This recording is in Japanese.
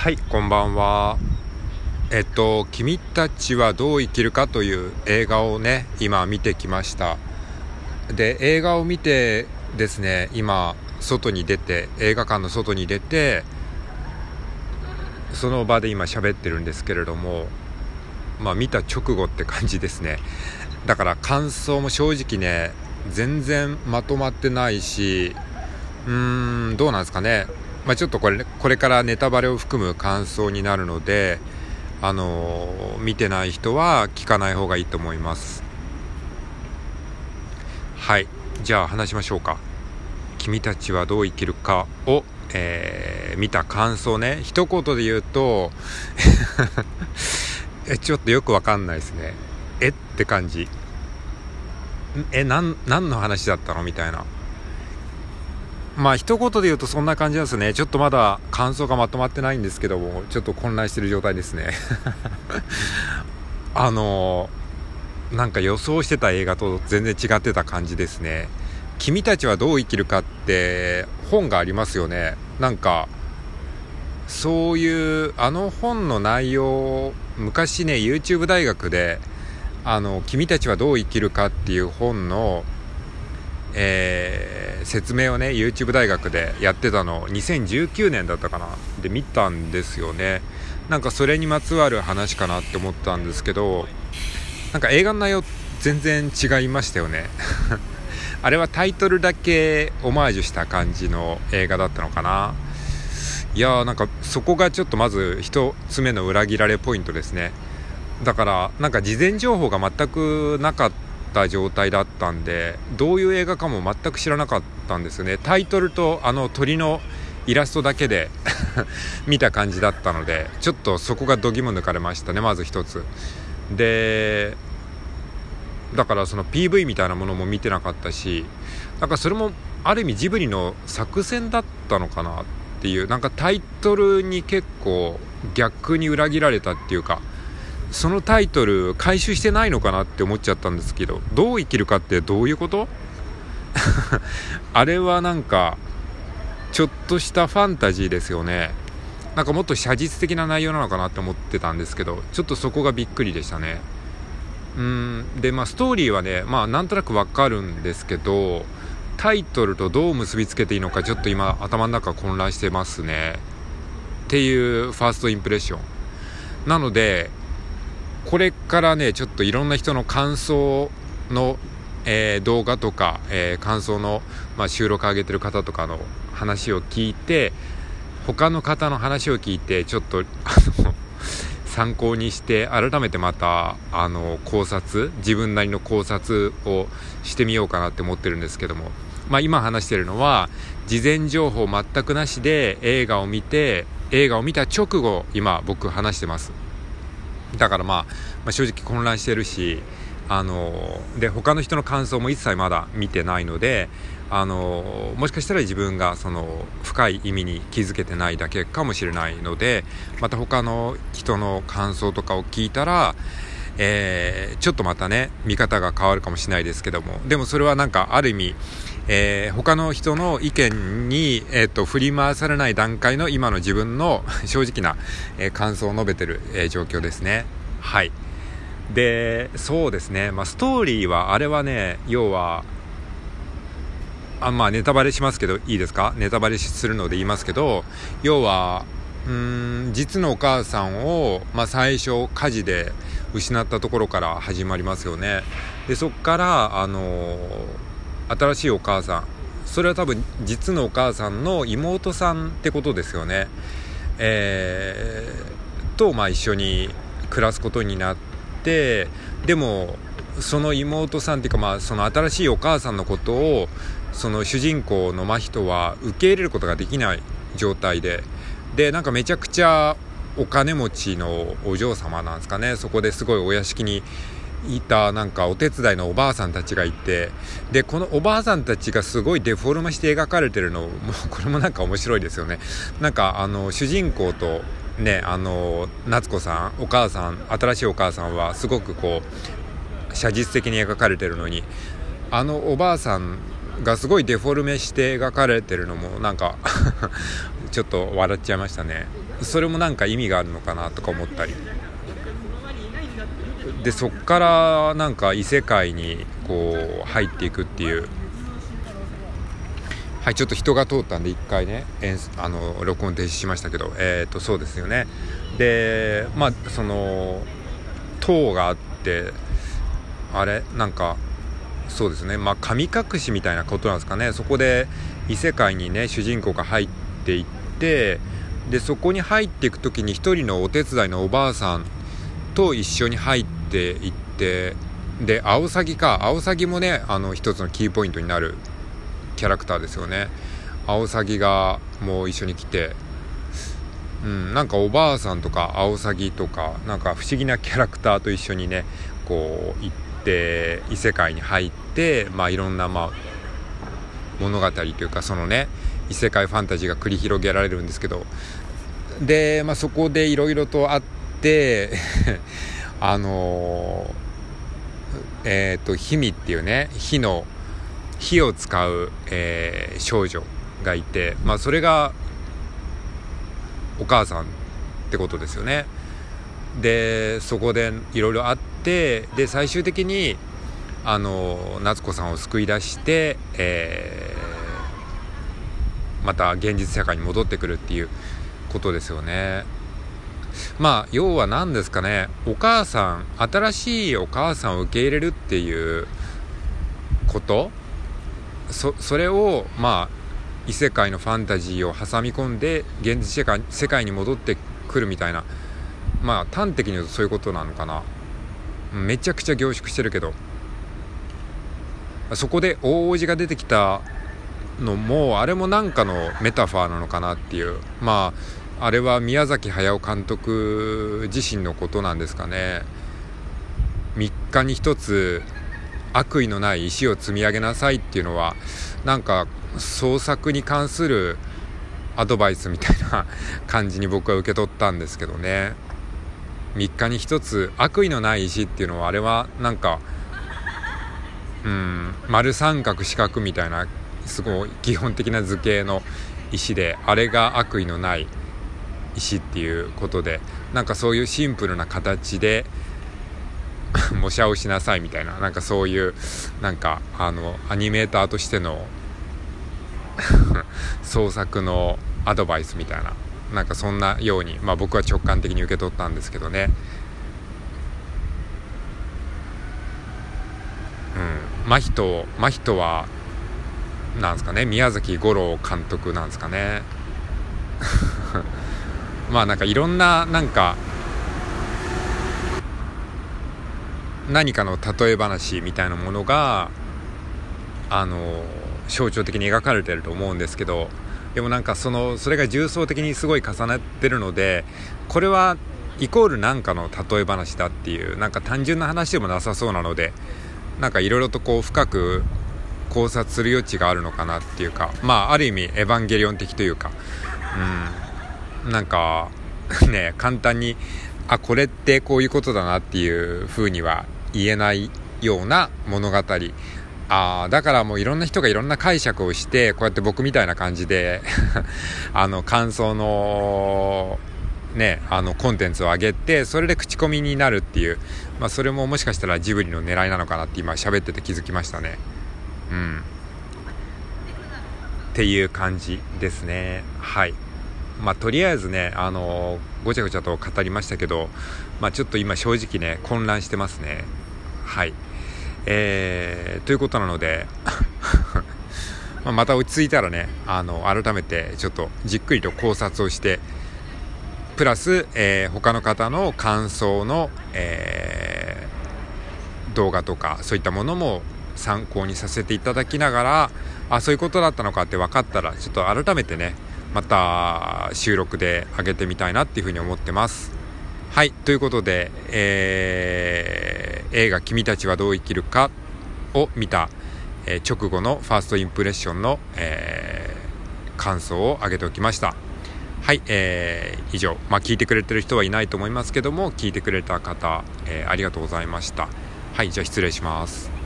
はいこんばんは。えっと「君たちはどう生きるか」という映画をね今見てきました。で映画を見てですね今外に出て映画館の外に出てその場で今喋ってるんですけれどもまあ見た直後って感じですね。だから感想も正直ね全然まとまってないしうーんどうなんですかね。まあ、ちょっとこれこれからネタバレを含む感想になるので、あのー、見てない人は聞かない方がいいと思います。はい。じゃあ話しましょうか「君たちはどう生きるかを」えー、見た感想ね。一言で言うと えちょっとよくわかんないですね。えって感じ。え何の話だったの？みたいな。まあ一言で言うとそんな感じなんですね。ちょっとまだ感想がまとまってないんですけどもちょっと混乱してる状態ですね。あのなんか予想してた映画と全然違ってた感じですね。君たちはどう生きるかって本がありますよね。なんかそういうあの本の内容昔ね YouTube 大学であの君たちはどう生きるかっていう本のえー、説明をね YouTube 大学でやってたの2019年だったかな。で見たんですよね。なんかそれにまつわる話かなって思ったんですけどなんか映画の内容全然違いましたよね。あれはタイトルだけオマージュした感じの映画だったのかな。いやーなんかそこがちょっとまず1つ目の裏切られポイントですね。だからなんか事前情報が全くなかったった状態だったんでどういう映画かも全く知らなかったんですね。タイトルとあの鳥のイラストだけで 見た感じだったのでちょっとそこがどぎも抜かれましたねまず一つ。でだからその PV みたいなものも見てなかったしなんかそれもある意味ジブリの作戦だったのかなっていうなんかタイトルに結構逆に裏切られたっていうかそのタイトル回収してないのかなって思っちゃったんですけどどう生きるかってどういうこと？あれはなんかちょっとしたファンタジーですよね。なんかもっと写実的な内容なのかなって思ってたんですけどちょっとそこがびっくりでしたね。うんでまあストーリーはねまあなんとなくわかるんですけどタイトルとどう結びつけていいのかちょっと今頭の中混乱してますね。っていうファーストインプレッション。なのでこれからねちょっといろんな人の感想の、えー、動画とか、えー、感想の、まあ、収録上げてる方とかの話を聞いて他の方の話を聞いてちょっとあの 参考にして改めてまたあの考察自分なりの考察をしてみようかなって思ってるんですけども、まあ、今話してるのは事前情報全くなしで映画を見て映画を見た直後今僕話してます。だからまあ、まあ、正直混乱してるしあので他の人の感想も一切まだ見てないのであのもしかしたら自分がその深い意味に気づけてないだけかもしれないのでまた他の人の感想とかを聞いたら、えー、ちょっとまたね見方が変わるかもしれないですけどもでもそれはなんかある意味えー、他の人の意見に、えーと、振り回されない段階の今の自分の 正直な、えー、感想を述べてる、えー、状況ですね。はい。で、そうですね、まあ、ストーリーは、あれはね、要は、あまあ、ネタバレしますけど、いいですか？ネタバレするので言いますけど、要は、うん実のお母さんを、まあ、最初火事で失ったところから始まりますよねでそこからあのー新しいお母さん。それは多分実のお母さんの妹さんってことですよね。えー、とまあ一緒に暮らすことになってでもその妹さんっていうかまあその新しいお母さんのことをその主人公の真人は受け入れることができない状態で。でなんかめちゃくちゃお金持ちのお嬢様なんですかね。そこですごいお屋敷にいたなんかお手伝いのおばあさんたちがいてでこのおばあさんたちがすごいデフォルメして描かれてるのも これもなんか面白いですよね。なんかあの主人公とねあの夏子さんお母さん新しいお母さんはすごくこう写実的に描かれてるのにあのおばあさんがすごいデフォルメして描かれてるのもなんか ちょっと笑っちゃいましたね。それもなんか意味があるのかなとか思ったり。でそっからなんか異世界にこう入っていくっていう。はいちょっと人が通ったんで一回ねあの録音停止しましたけどえっ、ー、とそうですよね。でまあその塔があってあれ？なんかそうですね。まあ神隠しみたいなことなんですかね。そこで異世界にね主人公が入っていってでそこに入っていく時に一人のお手伝いのおばあさんと一緒に入ってていってでアオサギか。アオサギもねあの一つのキーポイントになるキャラクターですよね。アオサギがもう一緒に来てうん、なんかおばあさんとかアオサギとかなんか不思議なキャラクターと一緒にねこう行って異世界に入ってまあいろんなまあ物語というかそのね異世界ファンタジーが繰り広げられるんですけど。で、まあ、そこでいろいろとあってあのえっ、ー、と氷見っていうね火の火を使う、えー、少女がいて、まあ、それがお母さんってことですよね。でそこでいろいろあってで最終的にあの夏子さんを救い出して、えー、また現実世界に戻ってくるっていうことですよね。まあ要は何ですかね。お母さん新しいお母さんを受け入れるっていうこと？そそれをまあ異世界のファンタジーを挟み込んで現実世界世界に戻ってくるみたいな。まあ端的に言うとそういうことなのかな。めちゃくちゃ凝縮してるけど。そこで大王子が出てきたのもあれもなんかのメタファーなのかなっていう。まああれは宮崎駿監督自身のことなんですかね。3日に1つ悪意のない石を積み上げなさいっていうのはなんか創作に関するアドバイスみたいな感じに僕は受け取ったんですけどね。3日に1つ悪意のない石っていうのはあれはなんかうん丸三角四角みたいなすごい基本的な図形の石であれが悪意のない石っていうことでなんかそういうシンプルな形で 模写をしなさいみたいななんかそういうなんかあのアニメーターとしての 創作のアドバイスみたいななんかそんなように、まあ、僕は直感的に受け取ったんですけどね。うん。真人真人はなんですかね宮崎五郎監督なんですかね。まあなんかいろんななんか何かの例え話みたいなものがあの象徴的に描かれてると思うんですけどでもなんかそのそれが重層的にすごい重なってるのでこれはイコール何かの例え話だっていうなんか単純な話でもなさそうなのでなんかいろいろとこう深く考察する余地があるのかなっていうかまあある意味エヴァンゲリオン的というかうん。なんか ね簡単にあこれってこういうことだなっていうふうには言えないような物語。あだからもういろんな人がいろんな解釈をしてこうやって僕みたいな感じで あの感想のねあのコンテンツを上げてそれで口コミになるっていう、まあ、それももしかしたらジブリの狙いなのかなって今喋ってて気づきましたね。うん。っていう感じですね。はい。まあとりあえずねあのごちゃごちゃと語りましたけどまあちょっと今正直ね混乱してますね。はい。えー、ということなので ままた落ち着いたらねあの改めてちょっとじっくりと考察をしてプラス、えー、他の方の感想の、えー、動画とかそういったものも参考にさせていただきながらあそういうことだったのかって分かったらちょっと改めてねまた収録で上げてみたいなっていうふうに思ってます。はいということで、えー映画「君たちはどう生きるか」を見た、えー、直後のファーストインプレッションの、えー、感想を挙げておきました。はい、えー、以上、まあ、聞いてくれてる人はいないと思いますけども聞いてくれた方、えー、ありがとうございました。はいじゃあ失礼します。